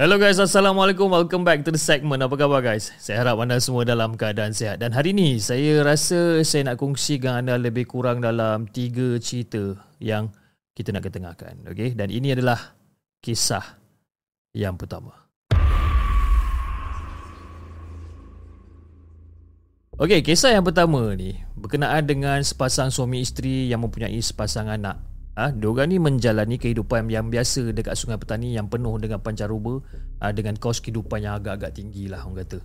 Hello guys, Assalamualaikum. Welcome back to the segment. Apa khabar guys? Saya harap anda semua dalam keadaan sihat. Dan hari ini saya rasa saya nak kongsi dengan anda lebih kurang dalam tiga cerita yang kita nak ketengahkan. Okay? Dan ini adalah kisah yang pertama. Okey, kisah yang pertama ni berkenaan dengan sepasang suami isteri yang mempunyai sepasang anak ha, diorang ni menjalani kehidupan yang biasa dekat Sungai Petani yang penuh dengan pancaroba ha, dengan kos kehidupan yang agak-agak tinggi lah orang kata.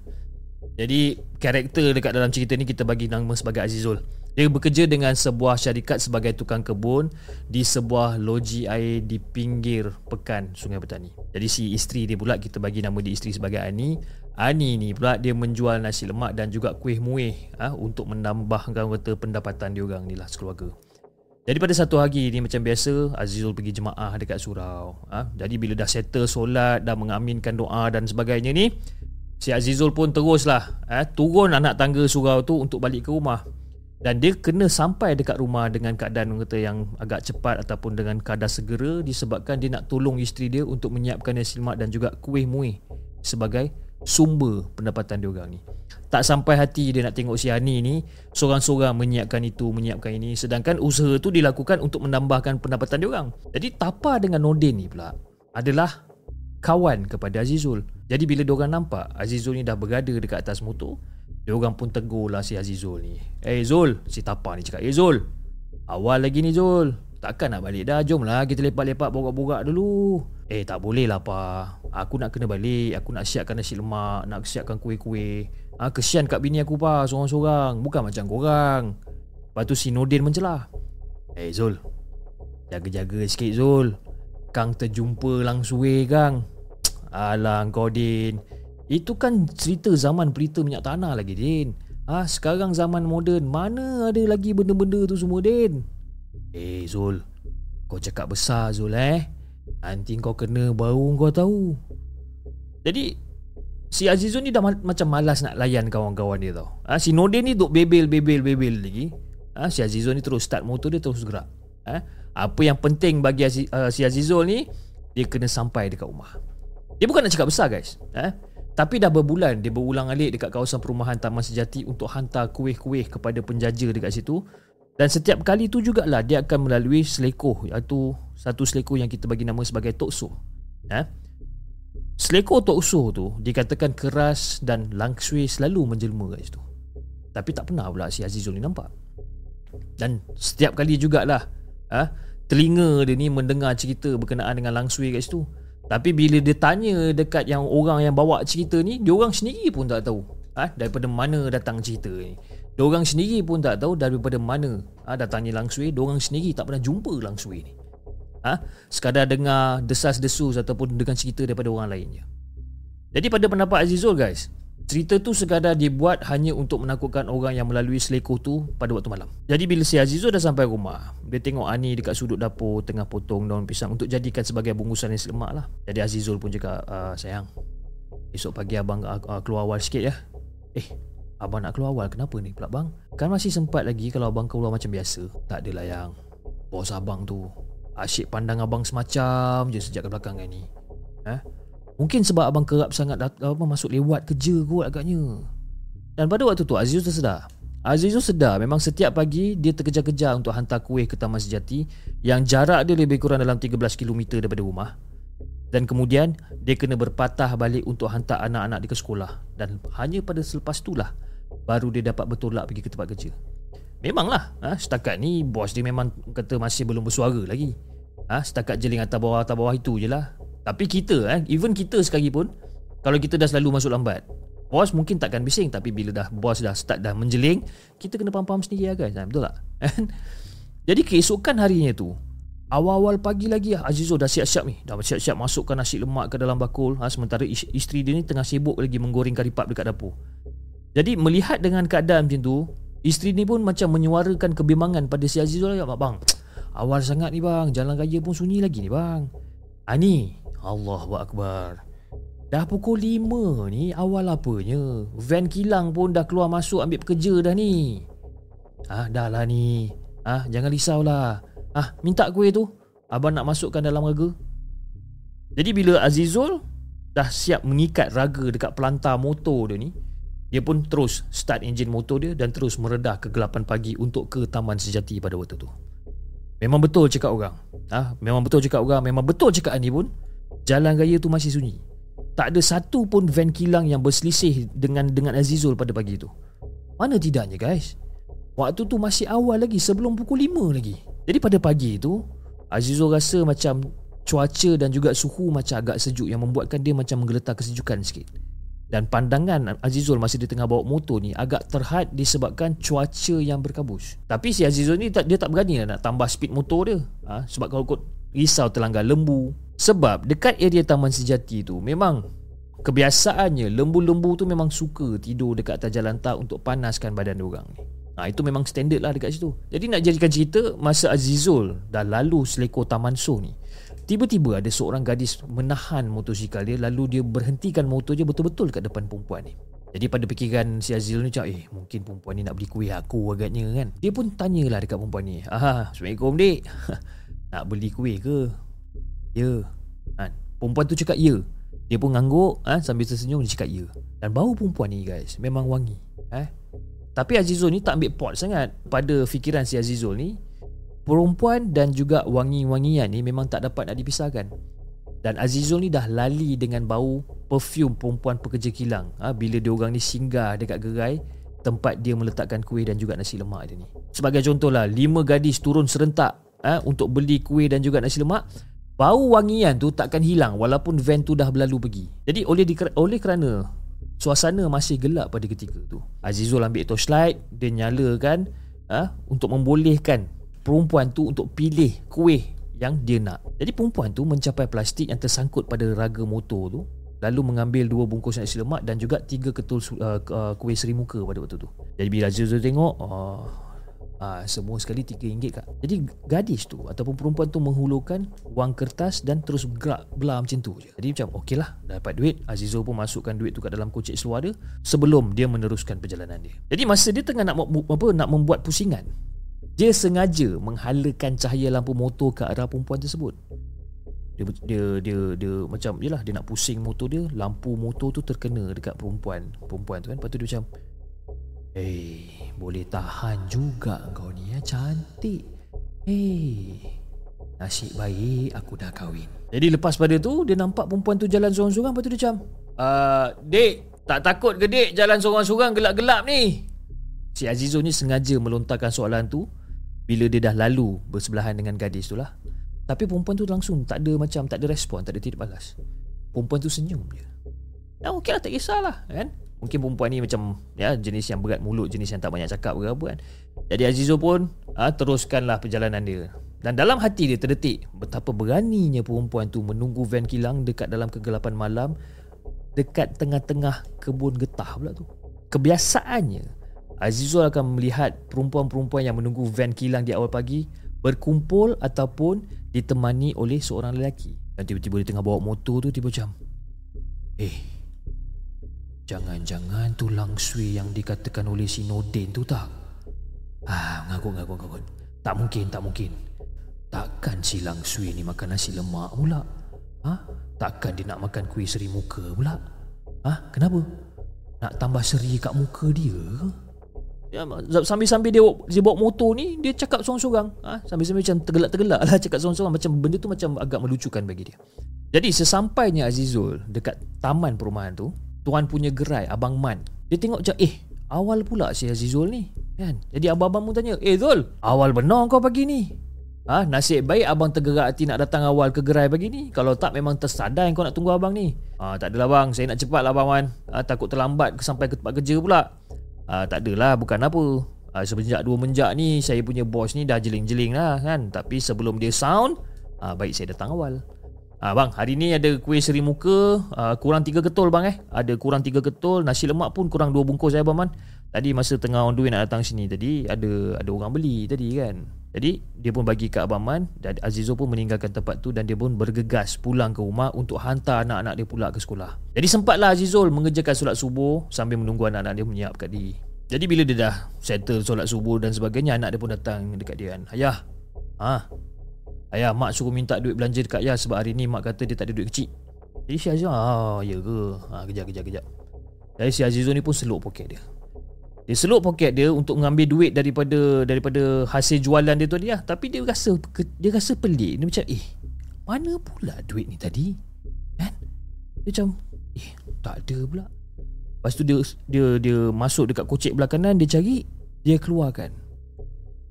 Jadi karakter dekat dalam cerita ni kita bagi nama sebagai Azizul. Dia bekerja dengan sebuah syarikat sebagai tukang kebun di sebuah loji air di pinggir pekan Sungai Petani. Jadi si isteri dia pula kita bagi nama dia isteri sebagai Ani. Ani ni pula dia menjual nasi lemak dan juga kuih muih ha, untuk menambahkan kata pendapatan diorang ni lah sekeluarga. Jadi pada satu hari ni macam biasa Azizul pergi jemaah dekat surau ha? Jadi bila dah settle solat Dah mengaminkan doa dan sebagainya ni Si Azizul pun teruslah ha? Turun anak tangga surau tu untuk balik ke rumah Dan dia kena sampai dekat rumah Dengan keadaan kata yang agak cepat Ataupun dengan keadaan segera Disebabkan dia nak tolong isteri dia Untuk menyiapkan nasi lemak dan juga kuih muih Sebagai sumber pendapatan dia orang ni. Tak sampai hati dia nak tengok si Ani ni seorang-seorang menyiapkan itu menyiapkan ini. Sedangkan usaha tu dilakukan untuk menambahkan pendapatan dia orang. Jadi Tapa dengan Nordin ni pula adalah kawan kepada Azizul. Jadi bila dia orang nampak Azizul ni dah berada dekat atas motor dia orang pun tegur lah si Azizul ni. Eh hey Zul si Tapa ni cakap eh hey Zul awal lagi ni Zul. Takkan nak balik dah? Jom lah kita lepak-lepak borak-borak dulu eh tak boleh lah pa aku nak kena balik. Aku nak siapkan nasi lemak nak siapkan kuih-kuih. Ah, kesian kat bini aku pa Seorang-seorang. Bukan macam korang. Lepas tu si Nordin mencelah. Eh Zul. Jaga-jaga sikit Zul. Kang terjumpa langsung Kang. Alah kau Din. Itu kan cerita zaman pelita minyak tanah lagi Din. Ah Sekarang zaman moden Mana ada lagi benda-benda tu semua Din? Eh Zul. Kau cakap besar Zul eh Nanti kau kena baru kau tahu Jadi Si Azizun ni dah ma- macam malas nak layan kawan-kawan dia tau. Ha, si Nordin ni duk bebel bebel bebel lagi. Ha, si Azizun ni terus start motor dia terus gerak. Ha, apa yang penting bagi Aziz, uh, si Azizul ni dia kena sampai dekat rumah. Dia bukan nak cakap besar guys. Ha, tapi dah berbulan dia berulang alik dekat kawasan perumahan Taman Sejati untuk hantar kuih-kuih kepada penjaja dekat situ. Dan setiap kali tu jugalah dia akan melalui selekoh iaitu satu selekoh yang kita bagi nama sebagai tokso. Ha? Selekor Tok Usuh tu dikatakan keras dan langsui selalu menjelma kat situ. Tapi tak pernah pula si Azizul ni nampak. Dan setiap kali jugalah ha, telinga dia ni mendengar cerita berkenaan dengan langsui kat situ. Tapi bila dia tanya dekat yang orang yang bawa cerita ni, dia orang sendiri pun tak tahu ha, daripada mana datang cerita ni. Dia orang sendiri pun tak tahu daripada mana ha, datangnya langsui. Dia orang sendiri tak pernah jumpa langsui ni ha? sekadar dengar desas-desus ataupun dengar cerita daripada orang lainnya. Jadi pada pendapat Azizul guys, cerita tu sekadar dibuat hanya untuk menakutkan orang yang melalui selekoh tu pada waktu malam. Jadi bila si Azizul dah sampai rumah, dia tengok Ani dekat sudut dapur tengah potong daun pisang untuk jadikan sebagai bungkusan nasi lemak lah. Jadi Azizul pun cakap, ah, sayang, esok pagi abang uh, keluar awal sikit ya. Eh, abang nak keluar awal kenapa ni pula bang? Kan masih sempat lagi kalau abang keluar macam biasa. Tak adalah yang bos abang tu Asyik pandang abang semacam je sejak kebelakangan ni. Eh? Mungkin sebab abang kerap sangat dat- apa, masuk lewat kerja kot agaknya. Dan pada waktu tu Aziz tersedar Aziz sedar memang setiap pagi dia terkejar-kejar untuk hantar kuih ke Taman Sejati Yang jarak dia lebih kurang dalam 13 km daripada rumah. Dan kemudian dia kena berpatah balik untuk hantar anak-anak dia ke sekolah. Dan hanya pada selepas itulah Baru dia dapat bertolak pergi ke tempat kerja Memanglah. Ha, Setakat ni Bos dia memang Kata masih belum bersuara lagi. Ha, Setakat jeling atas bawah Atas bawah itu je lah. Tapi kita eh, Even kita sekali pun Kalau kita dah selalu masuk lambat Bos mungkin takkan bising. Tapi bila dah Bos dah start dah menjeling Kita kena paham-paham sendiri lah guys. Ha, Betul tak? Jadi keesokan harinya tu Awal-awal pagi lagi Azizul dah siap-siap ni. Dah siap-siap masukkan nasi lemak ke dalam bakul. Ha, Sementara isteri dia ni tengah sibuk lagi Menggoreng karipap dekat dapur. Jadi melihat dengan keadaan macam tu Isteri ni pun macam menyuarakan kebimbangan pada si Azizul lah bang. Awal sangat ni bang, jalan raya pun sunyi lagi ni bang. Ani, Allahu akbar. Dah pukul 5 ni awal apanya? Van kilang pun dah keluar masuk ambil pekerja dah ni. Ah, dah lah ni. Ah, jangan risaulah. Ah, minta kuih tu. Abang nak masukkan dalam rega. Jadi bila Azizul dah siap mengikat raga dekat pelantar motor dia ni dia pun terus start enjin motor dia dan terus meredah kegelapan pagi untuk ke taman sejati pada waktu tu memang betul cakap orang ha? memang betul cakap orang memang betul cakap ni pun jalan raya tu masih sunyi tak ada satu pun van kilang yang berselisih dengan dengan Azizul pada pagi tu mana tidaknya guys Waktu tu masih awal lagi sebelum pukul 5 lagi. Jadi pada pagi tu Azizul rasa macam cuaca dan juga suhu macam agak sejuk yang membuatkan dia macam menggeletar kesejukan sikit. Dan pandangan Azizul masa dia tengah bawa motor ni agak terhad disebabkan cuaca yang berkabus. Tapi si Azizul ni dia tak berani lah nak tambah speed motor dia. Ha? Sebab kalau kot risau terlanggar lembu. Sebab dekat area Taman Sejati tu memang kebiasaannya lembu-lembu tu memang suka tidur dekat atas jalan tak untuk panaskan badan orang ni. Ha, itu memang standard lah dekat situ. Jadi nak jadikan cerita, masa Azizul dah lalu selekor Taman So ni, tiba-tiba ada seorang gadis menahan motosikal dia lalu dia berhentikan motor dia betul-betul kat depan perempuan ni. Jadi pada fikiran si Azizul ni cakap, eh mungkin perempuan ni nak beli kuih aku agaknya kan. Dia pun tanyalah dekat perempuan ni, ah, Assalamualaikum dik. nak beli kuih ke? Ya. Ha, perempuan tu cakap ya. Dia pun ngangguk ha, sambil tersenyum dia cakap ya. Dan bau perempuan ni guys memang wangi. Eh? Tapi Azizul ni tak ambil pot sangat pada fikiran si Azizul ni Perempuan dan juga wangi-wangian ni memang tak dapat nak dipisahkan. Dan Azizul ni dah lali dengan bau perfume perempuan pekerja kilang. Ha, Bila dia orang ni singgah dekat gerai Tempat dia meletakkan kuih dan juga nasi lemak dia ni. Sebagai contoh lah, lima gadis turun serentak ha, Untuk beli kuih dan juga nasi lemak Bau wangian tu takkan hilang walaupun van tu dah berlalu pergi. Jadi oleh, oleh kerana Suasana masih gelap pada ketika tu Azizul ambil torchlight Dia nyalakan ha, Untuk membolehkan Perempuan tu untuk pilih kuih yang dia nak. Jadi perempuan tu mencapai plastik yang tersangkut pada raga motor tu Lalu mengambil dua bungkus nasi lemak Dan juga tiga ketul uh, uh, kuih seri muka pada waktu tu. Jadi bila Azizul tengok oh, Ha, semua sekali RM3 kak. Jadi gadis tu Ataupun perempuan tu menghulurkan Wang kertas Dan terus gerak Belah macam tu je. Jadi macam okey lah Dapat duit. Azizul pun masukkan duit tu Kat dalam kocek seluar dia Sebelum dia meneruskan perjalanan dia. Jadi masa dia tengah nak apa nak membuat pusingan Dia sengaja Menghalakan cahaya lampu motor Ke arah perempuan tersebut dia, dia dia dia macam jelah dia nak pusing motor dia lampu motor tu terkena dekat perempuan perempuan tu kan tu dia macam Hei, boleh tahan juga kau ni ya cantik. Hei, nasib baik aku dah kahwin. Jadi lepas pada tu, dia nampak perempuan tu jalan sorang-sorang. Lepas tu dia macam, uh, Dek, tak takut ke dek jalan sorang-sorang gelap-gelap ni? Si Azizul ni sengaja melontarkan soalan tu bila dia dah lalu bersebelahan dengan gadis tu lah. Tapi perempuan tu langsung tak ada macam, tak ada respon, tak ada tidak balas. Perempuan tu senyum je. Ya okey lah, tak kisahlah kan. Mungkin perempuan ni macam ya jenis yang berat mulut, jenis yang tak banyak cakap ke apa kan. Jadi Azizul pun ha, teruskanlah perjalanan dia. Dan dalam hati dia terdetik betapa beraninya perempuan tu menunggu van kilang dekat dalam kegelapan malam dekat tengah-tengah kebun getah pula tu. Kebiasaannya Azizul akan melihat perempuan-perempuan yang menunggu van kilang di awal pagi berkumpul ataupun ditemani oleh seorang lelaki. Dan tiba-tiba dia tengah bawa motor tu tiba macam Eh, Jangan-jangan tu langsui yang dikatakan oleh si Nodin tu tak? Ah, ngaku ngaku ngaku. Tak mungkin, tak mungkin. Takkan si langsui ni makan nasi lemak pula? Ha? Takkan dia nak makan kuih seri muka pula? Ha? Kenapa? Nak tambah seri kat muka dia Ya, sambil-sambil dia, dia bawa motor ni Dia cakap seorang-seorang. Ha? Sambil-sambil macam tergelak-tergelak lah Cakap seorang-seorang. Macam benda tu macam agak melucukan bagi dia. Jadi sesampainya Azizul Dekat taman perumahan tu tuan punya gerai abang Man dia tengok macam eh awal pula si Azizul ni kan? Jadi abang-abang pun tanya eh Zul awal benar kau pagi ni? Ha nasib baik abang tergerak hati nak datang awal ke gerai pagi ni. Kalau tak memang tersadai kau nak tunggu abang ni. Ha tak adalah bang. Saya nak cepat lah abang Man. Ha, takut terlambat sampai ke tempat kerja pula ha, tak adalah bukan apa ha, semenjak dua menjak ni saya punya bos ni dah jeling-jeling lah kan tapi sebelum dia sound ha, baik saya datang awal Ah bang, hari ni ada kuih seri muka, uh, kurang tiga ketul bang eh. Ada kurang tiga ketul, nasi lemak pun kurang dua bungkus saya eh, bang man. Tadi masa tengah on the way nak datang sini tadi ada ada orang beli tadi kan. Jadi dia pun bagi kat Abang Man dan Azizo pun meninggalkan tempat tu dan dia pun bergegas pulang ke rumah untuk hantar anak-anak dia pula ke sekolah. Jadi sempatlah Azizul mengerjakan solat subuh sambil menunggu anak-anak dia menyiapkan diri. Jadi bila dia dah settle solat subuh dan sebagainya anak dia pun datang dekat dia kan. Ayah. Ha, Ayah mak suruh minta duit belanja dekat Ayah sebab hari ni mak kata dia tak ada duit kecil. Jadi si Azizul Ah ya ke ha, Kejap kejap kejap Jadi si Azizul ni pun seluk poket dia Dia seluk poket dia Untuk mengambil duit daripada Daripada hasil jualan dia tu dia Tapi dia rasa Dia rasa pelik. Dia macam eh Mana pula duit ni tadi? Kan? Dia macam Eh tak ada pula. Lepas tu dia Dia dia masuk dekat kocek belah kanan Dia cari Dia keluarkan.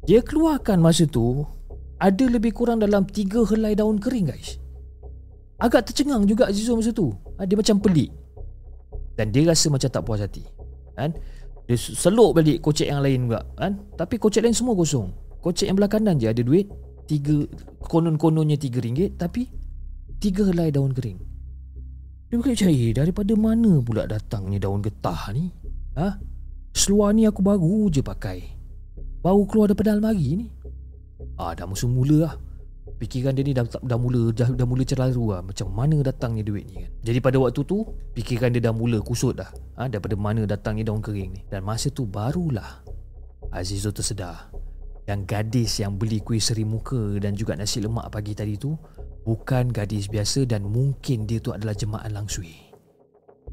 Dia keluarkan masa tu Ada lebih kurang dalam Tiga helai daun kering guys. Agak tercengang juga Azizul masa tu. Ha, Dia macam pelik. Dan dia rasa macam tak puas hati. Kan? Dia seluk balik kocek yang lain juga kan? Tapi kocek lain semua kosong. Kocek yang belah kanan je ada duit tiga Konon-kononnya tiga ringgit Tapi Tiga helai daun kering. Dia berkata macam Eh daripada mana pula datangnya daun getah ni? Ha? Seluar ni aku baru je pakai. Baru keluar daripada almari ni. Ah dah musuh mula lah Fikiran dia ni dah, dah mula dah, dah mula celaru lah. Macam mana datangnya duit ni kan? Jadi pada waktu tu Fikiran dia dah mula kusut dah. Ha, Daripada mana datangnya daun kering ni. Dan masa tu barulah Azizo tersedar Yang gadis yang beli kuih seri muka Dan juga nasi lemak pagi tadi tu Bukan gadis biasa Dan mungkin dia tu adalah jemaah langsui.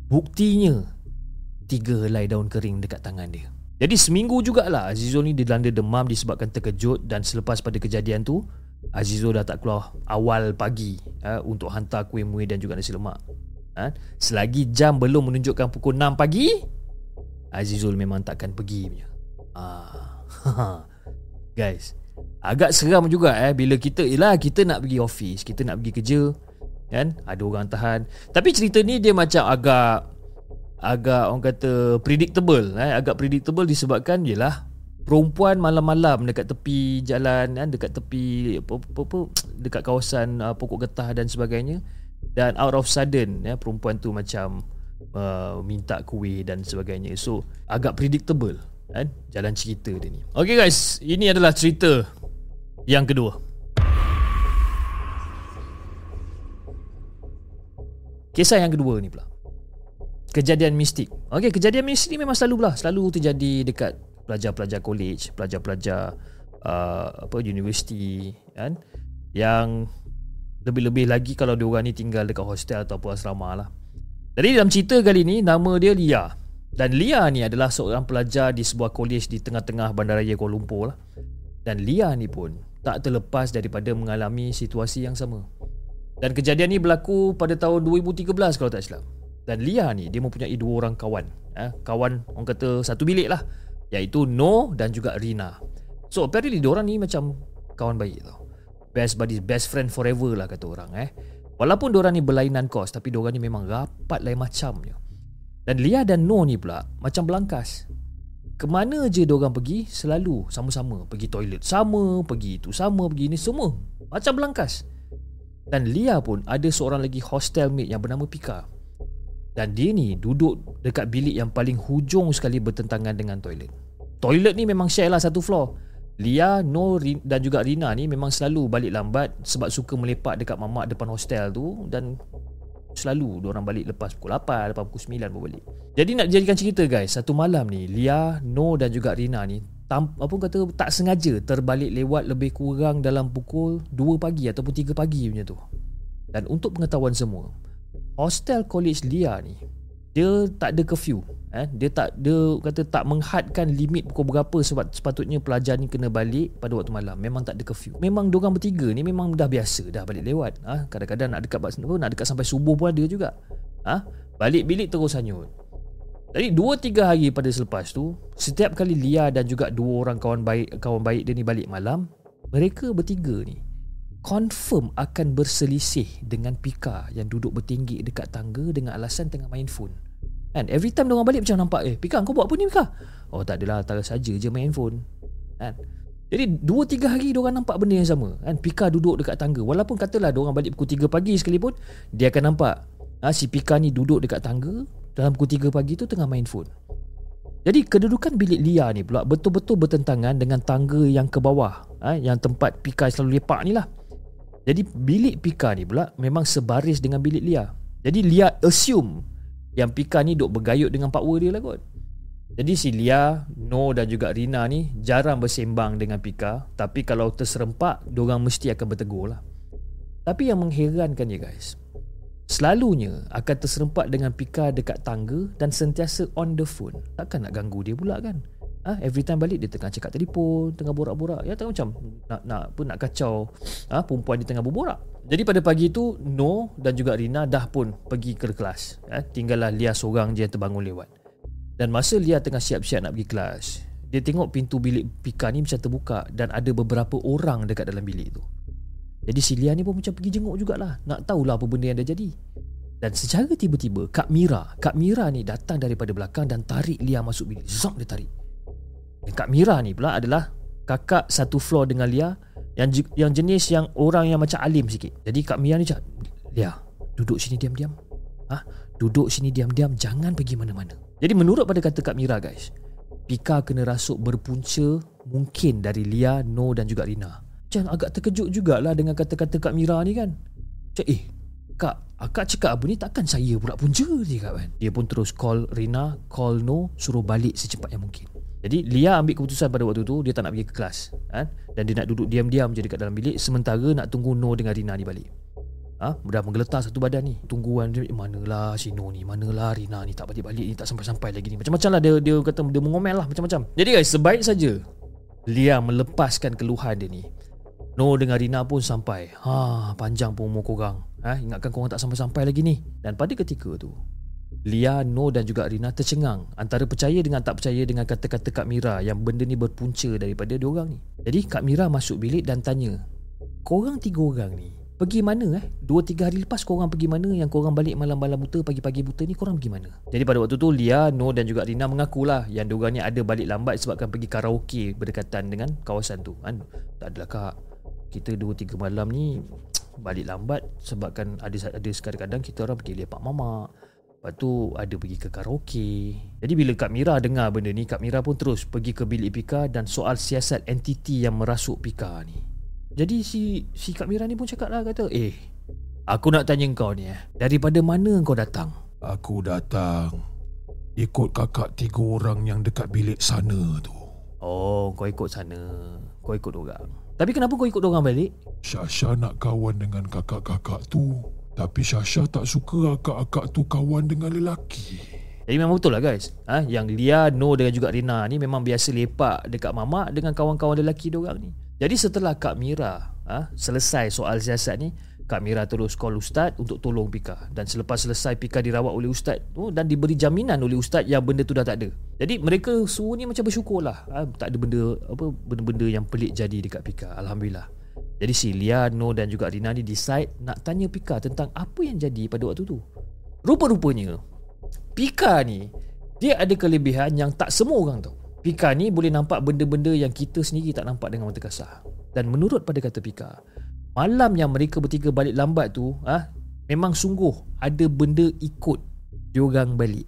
Buktinya Tiga helai daun kering dekat tangan dia. Jadi seminggu jugalah Azizo ni dilanda demam disebabkan terkejut Dan selepas pada kejadian tu Azizul dah tak keluar awal pagi uh, untuk hantar kuih muih dan juga nasi lemak. Uh, selagi jam belum menunjukkan pukul 6 pagi, Azizul memang takkan pergi punya. Uh, guys, agak seram juga eh bila kita ialah kita nak pergi office, kita nak pergi kerja kan, ada orang tahan. Tapi cerita ni dia macam agak agak orang kata predictable eh agak predictable disebabkan ialah perempuan malam-malam dekat tepi jalan kan dekat tepi apa, apa, apa dekat kawasan uh, pokok getah dan sebagainya. Dan out of sudden ya perempuan tu macam uh, minta kuih dan sebagainya. So agak predictable kan? Jalan cerita dia ni. Okey guys. Ini adalah cerita yang kedua. Kisah yang kedua ni pula. Kejadian mistik. Okey kejadian mistik ni memang selalu lah selalu terjadi dekat pelajar-pelajar college, pelajar-pelajar uh, apa universiti kan yang lebih-lebih lagi kalau dia orang ni tinggal dekat hostel ataupun asrama lah. Jadi dalam cerita kali ni nama dia Lia. Dan Lia ni adalah seorang pelajar di sebuah college di tengah-tengah bandaraya Kuala Lumpur lah. Dan Lia ni pun tak terlepas daripada mengalami situasi yang sama. Dan kejadian ni berlaku pada tahun 2013 kalau tak silap. Dan Lia ni dia mempunyai dua orang kawan. Eh, kawan orang kata satu bilik lah iaitu No dan juga Rina. So apparently diorang ni macam kawan baik tau. Best buddies, best friend forever lah kata orang eh. Walaupun diorang ni berlainan kos tapi diorang ni memang rapat lain macamnya. Dan Lia dan No ni pula macam belangkas. Kemana je diorang pergi selalu sama-sama pergi toilet sama, pergi itu sama, pergi ini semua macam belangkas. Dan Lia pun ada seorang lagi hostel mate yang bernama Pika. Dan dia ni duduk dekat bilik yang paling hujung sekali bertentangan dengan toilet. Toilet ni memang share lah satu floor. Lia, No dan juga Rina ni memang selalu balik lambat sebab suka melepak dekat mamak depan hostel tu dan selalu orang balik lepas pukul 8, lepas pukul 9 baru balik. Jadi nak jadikan cerita guys, satu malam ni Lia, No dan juga Rina ni tam, apa kata tak sengaja terbalik lewat lebih kurang dalam pukul 2 pagi ataupun 3 pagi punya tu. Dan untuk pengetahuan semua, hostel college Lia ni dia tak ada curfew eh dia tak dia kata tak menghadkan limit pukul berapa sebab sepatutnya pelajar ni kena balik pada waktu malam memang tak ada curfew memang dia orang bertiga ni memang dah biasa dah balik lewat ah ha? kadang-kadang nak dekat nak dekat sampai subuh pun ada juga ah ha? balik bilik terus hanyut jadi dua tiga hari pada selepas tu setiap kali Lia dan juga dua orang kawan baik kawan baik dia ni balik malam mereka bertiga ni confirm akan berselisih dengan Pika yang duduk bertinggi dekat tangga dengan alasan tengah main phone. Kan every time dia orang balik macam nampak eh Pika kau buat apa ni Pika? Oh tak adalah tak saja je main phone. Kan? Jadi 2 3 hari dia orang nampak benda yang sama. Kan Pika duduk dekat tangga walaupun katalah dia orang balik pukul 3 pagi sekalipun dia akan nampak ha, si Pika ni duduk dekat tangga dalam pukul 3 pagi tu tengah main phone. Jadi kedudukan bilik Lia ni pula betul-betul bertentangan dengan tangga yang ke bawah ha, yang tempat Pika selalu lepak ni lah. Jadi bilik Pika ni pula memang sebaris dengan bilik Lia. Jadi Lia assume yang Pika ni duk bergayut dengan pak dia lah kot. Jadi si Lia, No dan juga Rina ni jarang bersembang dengan Pika. Tapi kalau terserempak, diorang mesti akan bertegur lah. Tapi yang mengherankan ya guys. Selalunya akan terserempak dengan Pika dekat tangga dan sentiasa on the phone. Takkan nak ganggu dia pula kan? Ah, ha, every time balik dia tengah cakap telefon, tengah borak-borak. Ya tengah macam nak nak pun nak kacau ah ha, perempuan dia tengah berborak. Jadi pada pagi itu No dan juga Rina dah pun pergi ke kelas. Ha, tinggallah Lia seorang je yang terbangun lewat. Dan masa Lia tengah siap-siap nak pergi kelas, dia tengok pintu bilik Pika ni macam terbuka dan ada beberapa orang dekat dalam bilik tu. Jadi si Lia ni pun macam pergi jenguk jugalah Nak tahulah apa benda yang dah jadi Dan secara tiba-tiba Kak Mira Kak Mira ni datang daripada belakang Dan tarik Lia masuk bilik Zap dia tarik Kak Mira ni pula adalah Kakak satu floor dengan Lia Yang yang jenis yang orang yang macam alim sikit Jadi Kak Mira ni cakap Lia duduk sini diam-diam ha? Duduk sini diam-diam Jangan pergi mana-mana Jadi menurut pada kata Kak Mira guys Pika kena rasuk berpunca Mungkin dari Lia, No dan juga Rina macam agak terkejut jugalah dengan kata-kata Kak Mira ni kan. Macam eh, Kak, akak cakap apa ni takkan saya pula punca kak kan. Dia pun terus call Rina, call No, suruh balik secepat yang mungkin. Jadi Lia ambil keputusan pada waktu tu dia tak nak pergi ke kelas kan? Dan dia nak duduk diam-diam je dekat dalam bilik Sementara nak tunggu No dengan Rina ni balik. Ha? Dah menggeletar satu badan ni Tungguan dia Manalah si No ni Manalah Rina ni Tak balik-balik ni Tak sampai-sampai lagi ni. Macam-macam lah dia, dia kata Dia mengomel lah macam-macam. Jadi guys sebaik saja Lia melepaskan keluhan dia ni. No dengan Rina pun sampai. Ha panjang pun umur korang. Ha, Ingatkan korang tak sampai-sampai lagi ni. Dan pada ketika tu Lia, No dan juga Rina tercengang Antara percaya dengan tak percaya dengan kata-kata Kak Mira Yang benda ni berpunca daripada diorang ni Jadi Kak Mira masuk bilik dan tanya Korang tiga orang ni Pergi mana eh? Dua tiga hari lepas korang pergi mana Yang korang balik malam-malam buta Pagi-pagi buta ni korang pergi mana? Jadi pada waktu tu Lia, No dan juga Rina mengakulah Yang diorang ni ada balik lambat Sebabkan pergi karaoke Berdekatan dengan kawasan tu kan? Tak adalah kak kita 2 3 malam ni balik lambat sebabkan ada ada sekadang-kadang kita orang pergi lepak mama. Lepas tu ada pergi ke karaoke. Jadi bila Kak Mira dengar benda ni, Kak Mira pun terus pergi ke bilik Pika dan soal siasat entiti yang merasuk Pika ni. Jadi si si Kak Mira ni pun cakap lah kata, "Eh, aku nak tanya kau ni eh, daripada mana kau datang?" Aku datang ikut kakak tiga orang yang dekat bilik sana tu. Oh, kau ikut sana. Kau ikut orang. Tapi kenapa kau ikut orang balik? Syasha nak kawan dengan kakak-kakak tu. Tapi Syasha tak suka akak-akak tu kawan dengan lelaki. Jadi memang betul lah guys. Ha? Yang Lia, No dengan juga Rina ni memang biasa lepak dekat mamak dengan kawan-kawan lelaki diorang ni. Jadi setelah Kak Mira ha? selesai soal siasat ni, Kak Mira terus call Ustaz untuk tolong Pika dan selepas selesai Pika dirawat oleh Ustaz tu dan diberi jaminan oleh Ustaz yang benda tu dah tak ada. Jadi mereka semua ni macam bersyukur lah ha, tak ada benda apa benda-benda yang pelik jadi dekat Pika. Alhamdulillah. Jadi si Lia, No dan juga Rina ni decide nak tanya Pika tentang apa yang jadi pada waktu tu. Rupa-rupanya Pika ni dia ada kelebihan yang tak semua orang tahu. Pika ni boleh nampak benda-benda yang kita sendiri tak nampak dengan mata kasar. Dan menurut pada kata Pika, Malam yang mereka bertiga balik lambat tu ah ha, Memang sungguh ada benda ikut Diorang balik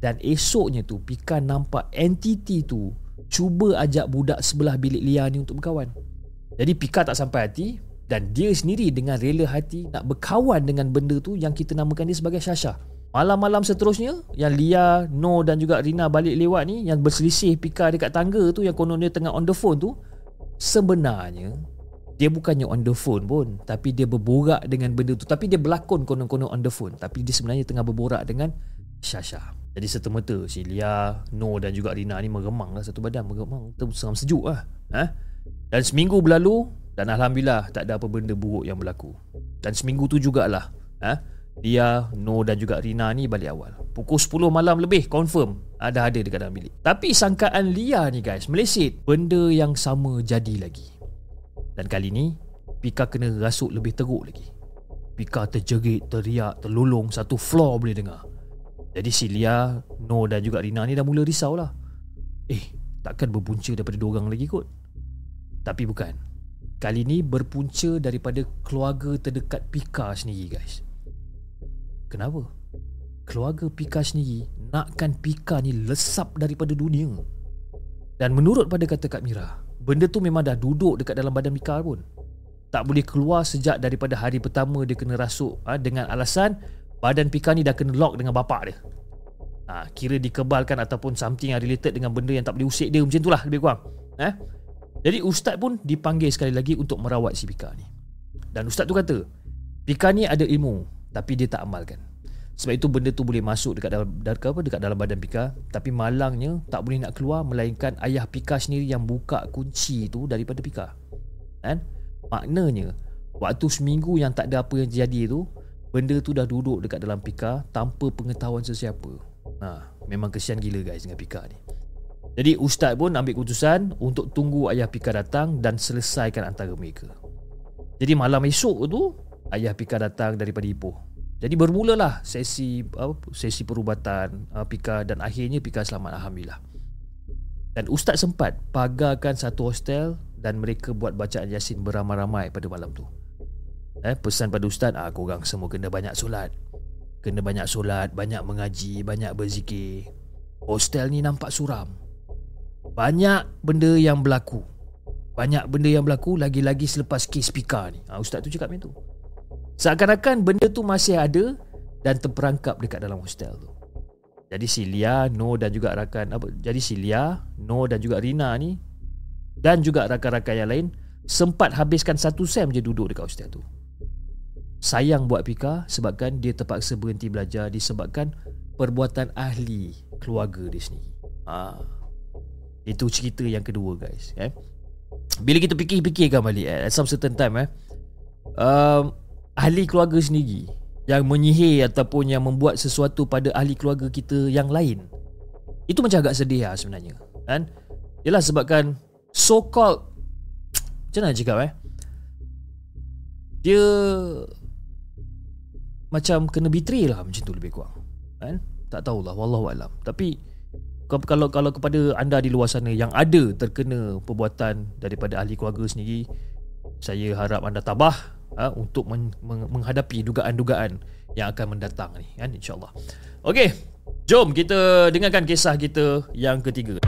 Dan esoknya tu Pika nampak entiti tu Cuba ajak budak sebelah bilik Lia ni untuk berkawan Jadi Pika tak sampai hati Dan dia sendiri dengan rela hati Nak berkawan dengan benda tu Yang kita namakan dia sebagai Shasha Malam-malam seterusnya Yang Lia, No dan juga Rina balik lewat ni Yang berselisih Pika dekat tangga tu Yang konon dia tengah on the phone tu Sebenarnya dia bukannya on the phone pun tapi dia berborak dengan benda tu. Tapi dia berlakon konon-konon on the phone. Tapi dia sebenarnya tengah berborak dengan Shasha jadi serta-merta si Lia, No dan juga Rina ni meremang lah satu badan. Meremang seram sejuk lah. Ha? Dan seminggu berlalu dan Alhamdulillah tak ada apa benda buruk yang berlaku. Dan seminggu tu jugalah ha? Lia, No dan juga Rina ni balik awal. Pukul 10 malam lebih confirm ada ada dekat dalam bilik. Tapi sangkaan Lia ni guys Meleset Benda yang sama jadi lagi. Dan kali ni Pika kena rasuk lebih teruk lagi. Pika terjerit, teriak, terlolong Satu floor boleh dengar. Jadi si Lia, No dan juga Rina ni dah mula risau lah Eh, takkan berpunca daripada dua orang lagi kot Tapi bukan. Kali ni berpunca daripada keluarga terdekat Pika sendiri guys. Kenapa? Keluarga Pika sendiri nakkan Pika ni lesap daripada dunia. Dan menurut pada kata Kak Mira Benda tu memang dah duduk dekat dalam badan Mika pun. Tak boleh keluar sejak daripada hari pertama dia kena rasuk ha, Dengan alasan badan Pika ni dah kena lock dengan bapak dia. Ha, Kira dikebalkan ataupun something yang related dengan benda yang tak boleh usik dia. Macam tu lah lebih kurang. Ha? Jadi ustaz pun dipanggil sekali lagi untuk merawat si Pika ni Dan ustaz tu kata Pika ni ada ilmu Tapi dia tak amalkan sebab itu benda tu boleh masuk dekat dalam dekat apa dekat dalam badan Pika tapi malangnya tak boleh nak keluar melainkan ayah Pika sendiri yang buka kunci tu daripada Pika. Kan? Maknanya waktu seminggu yang tak ada apa yang jadi tu benda tu dah duduk dekat dalam Pika tanpa pengetahuan sesiapa. Ha, memang kesian gila guys dengan Pika ni. Jadi ustaz pun ambil keputusan untuk tunggu ayah Pika datang dan selesaikan antara mereka. Jadi malam esok tu ayah Pika datang daripada Ipoh jadi bermulalah sesi sesi perubatan uh, Pika dan akhirnya Pika selamat alhamdulillah. Dan ustaz sempat pagarkan satu hostel dan mereka buat bacaan Yasin beramai-ramai pada malam tu. Eh pesan pada ustaz ah korang semua kena banyak solat. Kena banyak solat, banyak mengaji, banyak berzikir. Hostel ni nampak suram. Banyak benda yang berlaku. Banyak benda yang berlaku lagi-lagi selepas kes Pika ni. Ah ustaz tu cakap macam tu. Seakan-akan benda tu masih ada dan terperangkap dekat dalam hostel tu. Jadi si Lia, No dan juga rakan apa? Jadi si Lia, No dan juga Rina ni dan juga rakan-rakan yang lain sempat habiskan satu sem je duduk dekat hostel tu. Sayang buat Pika sebabkan dia terpaksa berhenti belajar disebabkan perbuatan ahli keluarga dia sendiri. Ha. Itu cerita yang kedua guys. Eh? Bila kita fikir-fikirkan balik eh, at some certain time eh, um, ahli keluarga sendiri yang menyihir ataupun yang membuat sesuatu pada ahli keluarga kita yang lain itu macam agak sedih lah sebenarnya kan ialah sebabkan so called macam mana cakap eh dia macam kena betray lah macam tu lebih kurang kan tak tahulah wallahualam tapi kalau kalau kepada anda di luar sana yang ada terkena perbuatan daripada ahli keluarga sendiri saya harap anda tabah ha, untuk men- men- menghadapi dugaan-dugaan yang akan mendatang ni kan insyaallah. Okey, jom kita dengarkan kisah kita yang ketiga.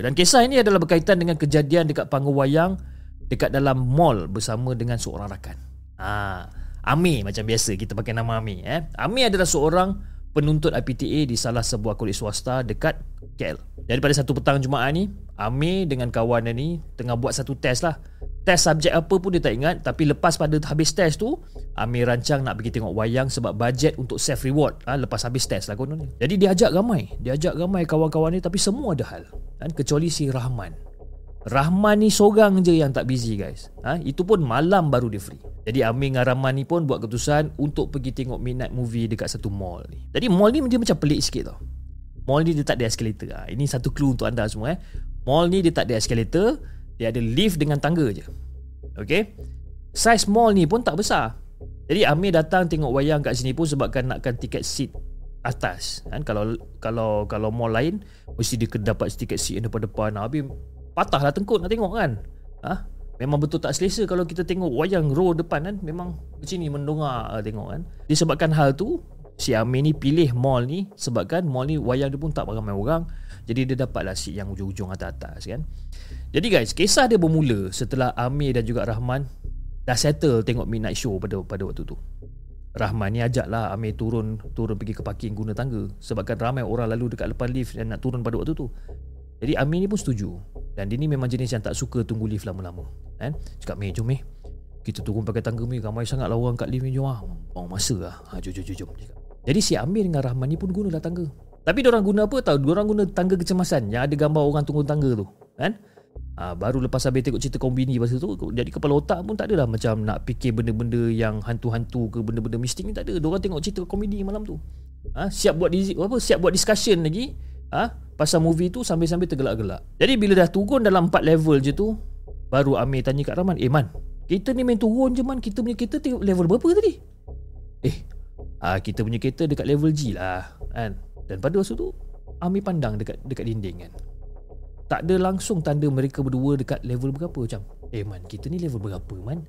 Dan kisah ini adalah berkaitan dengan kejadian dekat panggung wayang dekat dalam mall bersama dengan seorang rakan. Ha, Ami macam biasa kita pakai nama Ami eh. Ami adalah seorang penuntut IPTA di salah sebuah kolej swasta dekat KL. Jadi pada satu petang Jumaat ni, Amir dengan kawan dia ni tengah buat satu test lah. Test subjek apa pun dia tak ingat tapi lepas pada habis test tu, Amir rancang nak pergi tengok wayang sebab bajet untuk self reward ha, lepas habis test lah konon ni. Jadi dia ajak ramai, dia ajak ramai kawan-kawan ni tapi semua ada hal. Kan kecuali si Rahman. Rahman ni seorang je yang tak busy guys. Ha? Itu pun malam baru dia free. Jadi Amir dengan Rahman ni pun buat keputusan Untuk pergi tengok midnight movie dekat satu mall ni. Jadi mall ni dia macam pelik sikit tau. Mall ni dia tak ada escalator ha? Ini satu clue untuk anda semua eh. Mall ni dia tak ada escalator Dia ada lift dengan tangga je. Okay Size mall ni pun tak besar. Jadi Amir datang tengok wayang kat sini pun Sebabkan nakkan tiket seat atas. Kan? Kalau kalau kalau mall lain mesti dia dapat tiket seat yang depan depan habis patah lah tengkut nak tengok kan. Ha? Memang betul tak selesa kalau kita tengok wayang row depan kan. Memang macam ni mendongak lah tengok kan. Disebabkan hal tu Si Amir ni pilih mall ni Sebabkan mall ni wayang dia pun tak ramai orang. Jadi dia dapatlah seat yang ujung-ujung atas-atas kan. Jadi guys kisah dia bermula setelah Amir dan juga Rahman Dah settle tengok midnight show pada pada waktu tu. Rahman ni ajak lah Amir turun turun pergi ke parking guna tangga Sebabkan ramai orang lalu dekat lepas lift dan nak turun pada waktu tu. Jadi Amir ni pun setuju dan dia ni memang jenis yang tak suka tunggu lift lama-lama. Kan? Cakap meh jom meh Kita turun pakai tangga meh Ramai sangat lah orang kat lift ni. Jom lah Buang masa lah. Ha, Jom jom jom, jom. Jadi si Amir dengan Rahman ni pun gunalah tangga. Tapi orang guna apa tahu? Diorang guna tangga kecemasan. Yang ada gambar orang tunggu tangga tu. Kan? Ha, baru lepas habis tengok cerita kombini pasal tu Jadi kepala otak pun tak adalah Macam nak fikir benda-benda yang hantu-hantu ke Benda-benda mistik ni tak ada. Diorang tengok cerita komedi malam tu. Ha, Siap buat apa siap buat discussion lagi. Ha, pasal movie tu sambil-sambil tergelak-gelak. Jadi bila dah turun dalam 4 level je tu, baru Amir tanya kat Rahman, "Eh Man, kita ni main turun je Man, kita punya kereta tengok level berapa tadi?" Eh, ah kita punya kereta dekat level G lah, kan? Dan pada masa tu Amir pandang dekat dekat dinding kan. Tak ada langsung tanda mereka berdua dekat level berapa macam. Eh man, kita ni level berapa man?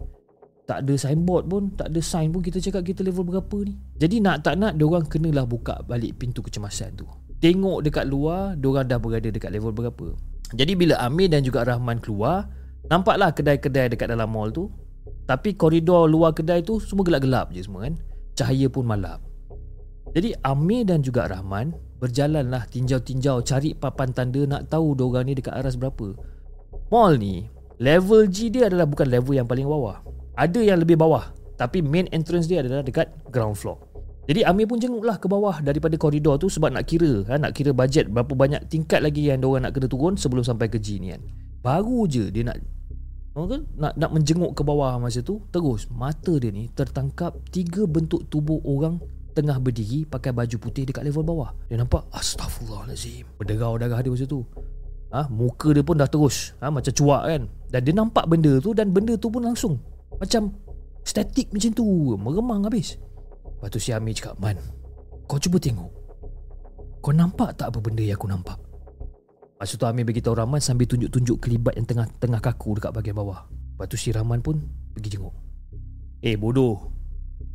Tak ada signboard pun, tak ada sign pun kita cakap kita level berapa ni. Jadi nak tak nak, diorang kenalah buka balik pintu kecemasan tu. Tengok dekat luar Diorang dah berada dekat level berapa Jadi bila Amir dan juga Rahman keluar Nampaklah kedai-kedai dekat dalam mall tu Tapi koridor luar kedai tu Semua gelap-gelap je semua kan Cahaya pun malap Jadi Amir dan juga Rahman Berjalanlah tinjau-tinjau Cari papan tanda Nak tahu diorang ni dekat aras berapa Mall ni Level G dia adalah bukan level yang paling bawah. Ada yang lebih bawah. Tapi main entrance dia adalah dekat ground floor. Jadi Amir pun jenguklah ke bawah daripada koridor tu sebab nak kira ha, nak kira bajet berapa banyak tingkat lagi yang diorang nak kena turun sebelum sampai ke G ni kan. Baru je dia nak nak nak menjenguk ke bawah masa tu terus mata dia ni tertangkap tiga bentuk tubuh orang tengah berdiri pakai baju putih dekat level bawah. Dia nampak astagfirullahalazim. Berderau darah dia masa tu. Ha, muka dia pun dah terus ha, macam cuak kan. Dan dia nampak benda tu dan benda tu pun langsung macam statik macam tu meremang habis. Lepas tu si Amir cakap, Man, kau cuba tengok. Kau nampak tak apa benda yang aku nampak? Masa tu Amir beritahu Rahman sambil tunjuk-tunjuk kelibat yang tengah tengah kaku dekat bahagian bawah. Lepas tu si Rahman pun pergi jenguk. Eh bodoh.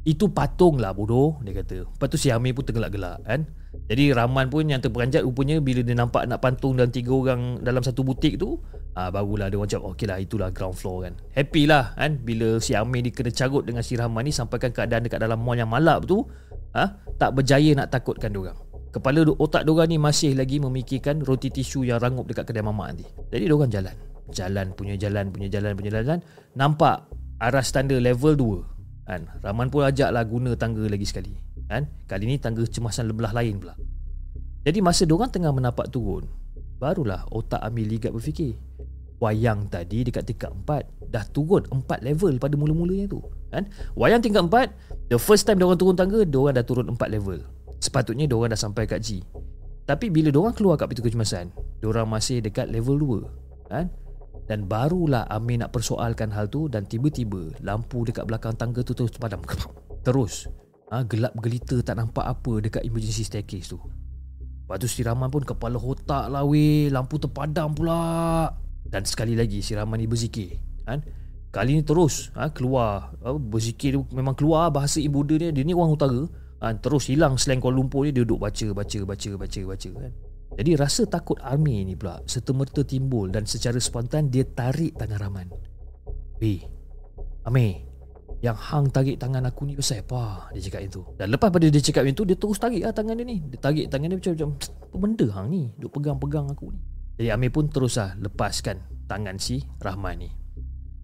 Itu patung lah bodoh, dia kata. Lepas tu si Amir pun tergelak-gelak kan. Jadi Rahman pun yang terperanjat rupanya bila dia nampak nak patung dan tiga orang dalam satu butik tu, ah barulah dia macam okey lah itulah ground floor kan. Happy lah kan bila si Amir ni kena carut dengan si Rahman ni sampaikan keadaan dekat dalam mall yang malap tu, ah tak berjaya nak takutkan dia orang. Kepala otak diorang ni masih lagi memikirkan roti tisu yang rangup dekat kedai mamak nanti. Jadi diorang jalan. Jalan punya jalan punya jalan punya jalan. Nampak arah standar level 2. Kan? Rahman pun ajak lah guna tangga lagi sekali. Kan? Kali ni tangga cemasan lebelah lain pula. Jadi masa diorang tengah menapak turun, barulah otak Amir Ligat berfikir. Wayang tadi dekat tingkat 4 dah turun 4 level pada mula-mulanya tu. Kan? Wayang tingkat 4, the first time diorang turun tangga, diorang dah turun 4 level. Sepatutnya diorang dah sampai kat G Tapi bila diorang keluar kat pintu kecemasan Diorang masih dekat level 2 kan? Dan barulah Amir nak persoalkan hal tu Dan tiba-tiba lampu dekat belakang tangga tu terus padam Terus ha, Gelap gelita tak nampak apa dekat emergency staircase tu Lepas tu si Rahman pun kepala otak lah weh Lampu terpadam pula Dan sekali lagi si Rahman ni berzikir kan? Kali ni terus ha, keluar ha, Berzikir memang keluar bahasa ibu dia Dia ni orang utara ha, terus hilang slang Kuala Lumpur ni dia duduk baca baca baca baca baca kan? Jadi rasa takut Army ni pula serta-merta timbul dan secara spontan dia tarik tangan Rahman. Weh Amir yang hang tarik tangan aku ni pasal apa? Dia cakap itu dan lepas pada dia cakap itu dia terus tarik lah tangan dia ni. Dia tarik tangan dia macam-macam apa benda hang ni? Duk pegang-pegang aku ni jadi Amir pun terus lah lepaskan tangan si Rahman ni.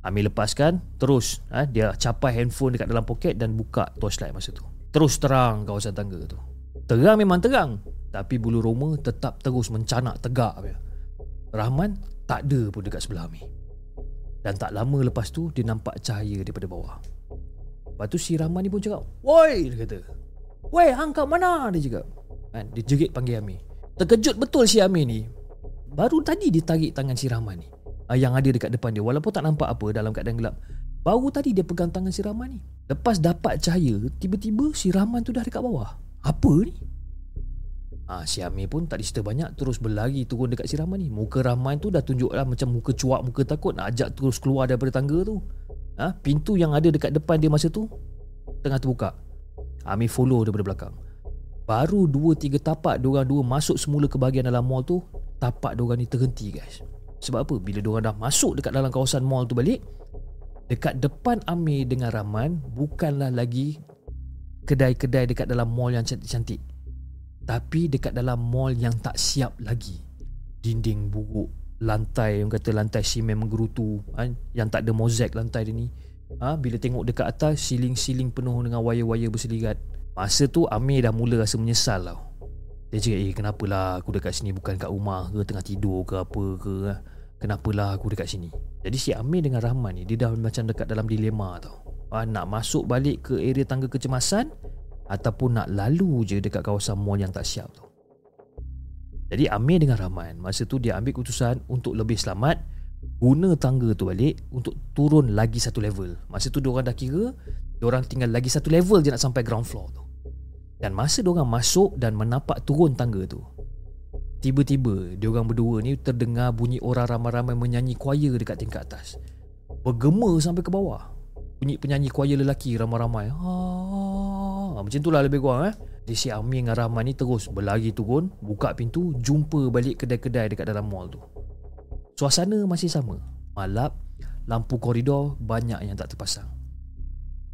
Amir lepaskan terus ha, dia capai handphone dekat dalam poket dan buka torchlight masa tu. Terus terang kawasan tangga tu. Terang memang terang Tapi bulu roma tetap terus mencanak tegak dia. Rahman tak ada pun dekat sebelah Amir. Dan tak lama lepas tu Dia nampak cahaya daripada bawah. Lepas tu si Rahman ni pun cakap Woi dia kata. Woi hang kat mana? dia cakap. Kan? Dia jerit panggil Amir. Terkejut betul si Amir ni Baru tadi dia tarik tangan si Rahman ni. Ah, Yang ada dekat depan dia. Walaupun tak nampak apa dalam keadaan gelap. Baru tadi dia pegang tangan si Rahman ni. Lepas dapat cahaya Tiba-tiba si Rahman tu dah dekat bawah. Apa ni? Ha, si Amir pun tak diserta banyak Terus berlari turun dekat si Rahman ni. Muka Rahman tu dah tunjuk lah Macam muka cuak Muka takut Nak ajak terus keluar daripada tangga tu. Ha, Pintu yang ada dekat depan dia masa tu Tengah terbuka. Amir follow daripada belakang. Baru dua tiga tapak Diorang dua masuk semula ke bahagian dalam mall tu Tapak diorang ni terhenti guys Sebab apa? Bila diorang dah masuk dekat dalam kawasan mall tu balik Dekat depan Amir dengan Rahman Bukanlah lagi Kedai-kedai dekat dalam mall yang cantik-cantik Tapi dekat dalam mall yang tak siap lagi Dinding buruk Lantai yang kata lantai simen menggerutu ha? Yang tak ada mozaik lantai dia ni ha? Bila tengok dekat atas Siling-siling penuh dengan wire-wire berselirat Masa tu Amir dah mula rasa menyesal tau Dia cakap eh kenapalah aku dekat sini? Bukan kat rumah ke? Tengah tidur ke? Apa ke? Ha? Kenapalah aku dekat sini? Jadi si Amir dengan Rahman ni Dia dah macam dekat dalam dilema tau. Ha, Nak masuk balik ke area tangga kecemasan Ataupun nak lalu je dekat kawasan mall yang tak siap tu Jadi Amir dengan Rahman Masa tu dia ambil keputusan untuk lebih selamat Guna tangga tu balik Untuk turun lagi satu level. Masa tu diorang dah kira Diorang tinggal lagi satu level je nak sampai ground floor tu Dan masa diorang masuk dan menapak turun tangga tu Tiba-tiba dia orang berdua ni terdengar bunyi orang ramai-ramai menyanyi choir dekat tingkat atas. Bergema sampai ke bawah. Bunyi penyanyi choir lelaki ramai-ramai. Ha, macam itulah lebih kurang eh. Jadi si Amir dengan Rahman ni terus berlari turun, buka pintu, jumpa balik kedai-kedai dekat dalam mall tu. Suasana masih sama. Malap, lampu koridor banyak yang tak terpasang.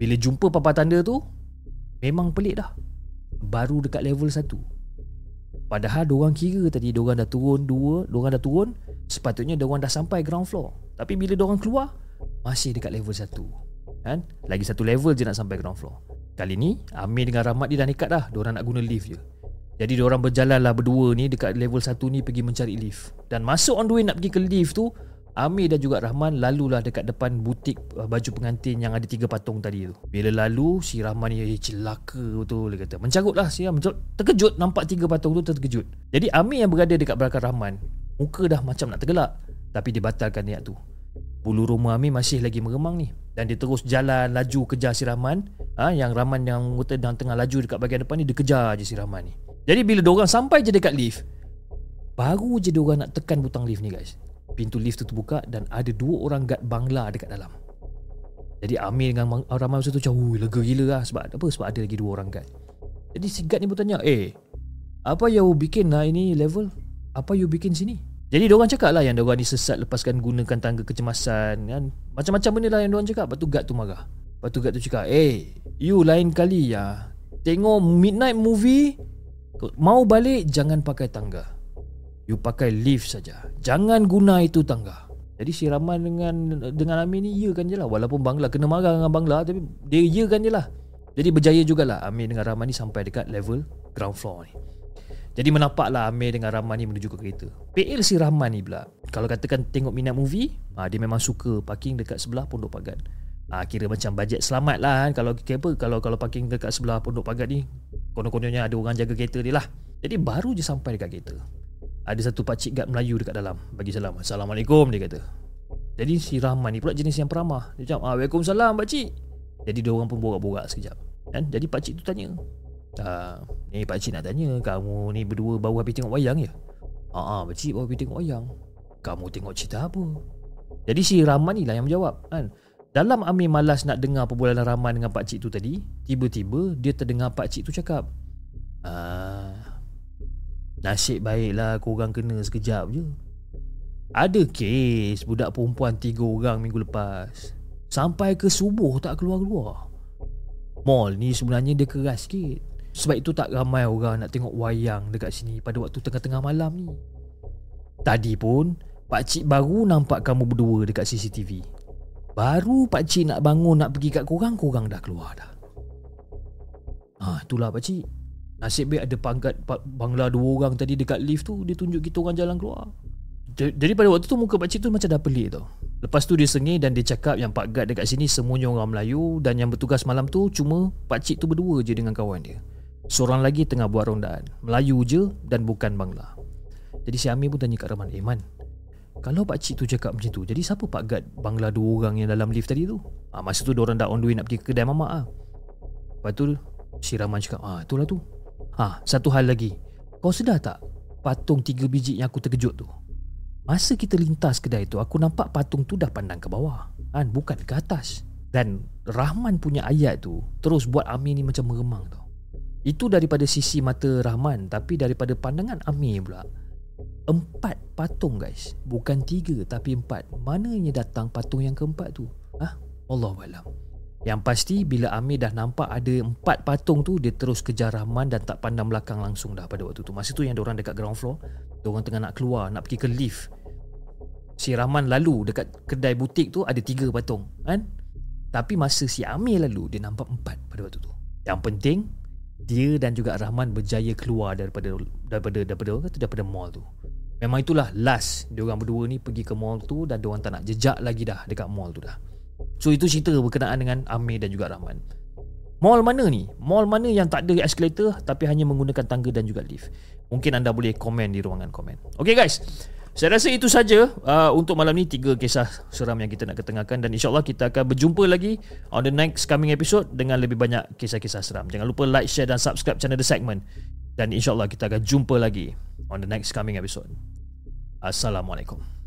Bila jumpa papan tanda tu, memang pelik dah. Baru dekat level 1. Padahal diorang kira tadi diorang dah turun dua, diorang dah turun, sepatutnya diorang dah sampai ground floor. Tapi bila diorang keluar Masih dekat level 1 kan? Lagi satu level je nak sampai ground floor Kali ni Amir dengan Rahmat dia dah nekat dah Diorang nak guna lift je Jadi diorang berjalan lah berdua ni Dekat level 1 ni pergi mencari lift Dan masuk on the way nak pergi ke lift tu Amir dan juga Rahman lalulah dekat depan butik uh, baju pengantin yang ada tiga patung tadi tu. Bila lalu, si Rahman ni eh, celaka betul dia kata. Mencarut lah si Rahman. Terkejut nampak tiga patung tu terkejut. Jadi Amir yang berada dekat belakang Rahman, muka dah macam nak tergelak. Tapi dia batalkan niat tu. Bulu rumah Amir masih lagi meremang ni. Dan dia terus jalan laju kejar si Rahman. Ha, yang Rahman yang muka dan tengah laju dekat bahagian depan ni, dia kejar je si Rahman ni. Jadi bila diorang sampai je dekat lift, baru je diorang nak tekan butang lift ni guys pintu lift tu terbuka dan ada dua orang guard bangla dekat dalam. Jadi Amir dengan Rahman masa tu macam lega gila lah sebab apa? Sebab ada lagi dua orang guard. Jadi si guard ni pun tanya, "Eh, apa yang you bikin lah ini level? Apa you bikin sini?" Jadi dia orang cakap lah yang dia orang ni sesat lepaskan gunakan tangga kecemasan kan. Macam-macam benda lah yang dia orang cakap. Lepas tu guard tu marah. Lepas tu guard tu cakap, "Eh, you lain kali ya tengok midnight movie mau balik jangan pakai tangga." You pakai lift saja. Jangan guna itu tangga. Jadi si Rahman dengan dengan Amin ni ya kan je lah. Walaupun Bangla kena marah dengan Bangla tapi dia ya kan je lah. Jadi berjaya jugalah Amin dengan Rahman ni sampai dekat level ground floor ni. Jadi menampaklah Amir dengan Rahman ni menuju ke kereta. PL si Rahman ni pula. Kalau katakan tengok minat movie, ha, dia memang suka parking dekat sebelah Pondok Pagat. Ha, kira macam bajet selamat lah kan. Kalau, apa, kalau kalau parking dekat sebelah Pondok Pagat ni, konon-kononnya ada orang jaga kereta dia lah. Jadi baru je sampai dekat kereta. Ada satu pakcik gad Melayu dekat dalam Bagi salam Assalamualaikum dia kata Jadi si Rahman ni pula jenis yang peramah Dia cakap ah, Waalaikumsalam pakcik Jadi dia orang pun borak-borak sekejap kan? Jadi pakcik tu tanya ah, Ni pakcik nak tanya Kamu ni berdua baru habis tengok wayang ya? Haa ah, pakcik baru habis tengok wayang Kamu tengok cerita apa? Jadi si Rahman ni lah yang menjawab kan? Dalam Amir malas nak dengar perbualan Rahman dengan pakcik tu tadi Tiba-tiba dia terdengar pakcik tu cakap Ah, Nasib baiklah korang kena sekejap je. Ada kes budak perempuan tiga orang minggu lepas. Sampai ke subuh tak keluar-keluar. Mall ni sebenarnya dia keras sikit. Sebab itu tak ramai orang nak tengok wayang dekat sini Pada waktu tengah-tengah malam ni. Tadi pun Pakcik baru nampak kamu berdua dekat CCTV Baru pakcik nak bangun nak pergi kat korang Korang dah keluar dah. Ha, itulah pakcik Nasib baik ada pangkat bangla dua orang tadi dekat lift tu Dia tunjuk kita orang jalan keluar. Jadi pada waktu tu muka pakcik tu macam dah pelik tau. Lepas tu dia sengih dan dia cakap yang Pak Gad dekat sini semuanya orang Melayu Dan yang bertugas malam tu cuma pakcik tu berdua je dengan kawan dia. Seorang lagi tengah buat rondaan. Melayu je dan bukan Bangla. Jadi si Amir pun tanya kat Rahman Eh Man Kalau pakcik tu cakap macam tu Jadi siapa Pak Gad Bangla dua orang yang dalam lift tadi tu? Ha, Masa tu orang dah on the way nak pergi ke kedai mamak lah Lepas tu si Rahman cakap Ah itulah tu Ha, satu hal lagi. Kau sedar tak patung tiga biji yang aku terkejut tu? Masa kita lintas kedai tu, aku nampak patung tu dah pandang ke bawah. Kan, bukan ke atas. Dan Rahman punya ayat tu terus buat Amir ni macam meremang tau. Itu daripada sisi mata Rahman tapi daripada pandangan Amir pula. Empat patung guys Bukan tiga tapi empat Mananya datang patung yang keempat tu Ah, Allah Alam yang pasti bila Amir dah nampak ada empat patung tu Dia terus kejar Rahman dan tak pandang belakang langsung dah pada waktu tu Masa tu yang orang dekat ground floor Diorang tengah nak keluar, nak pergi ke lift Si Rahman lalu dekat kedai butik tu ada tiga patung kan? Tapi masa si Amir lalu dia nampak empat pada waktu tu Yang penting dia dan juga Rahman berjaya keluar daripada daripada daripada daripada, daripada mall tu Memang itulah last dia orang berdua ni pergi ke mall tu dan dia orang tak nak jejak lagi dah dekat mall tu dah. So itu cerita berkenaan dengan Amir dan juga Rahman Mall mana ni? Mall mana yang tak ada escalator Tapi hanya menggunakan tangga dan juga lift Mungkin anda boleh komen di ruangan komen Okay guys saya rasa itu saja uh, untuk malam ni tiga kisah seram yang kita nak ketengahkan dan insyaallah kita akan berjumpa lagi on the next coming episode dengan lebih banyak kisah-kisah seram. Jangan lupa like, share dan subscribe channel The Segment dan insyaallah kita akan jumpa lagi on the next coming episode. Assalamualaikum.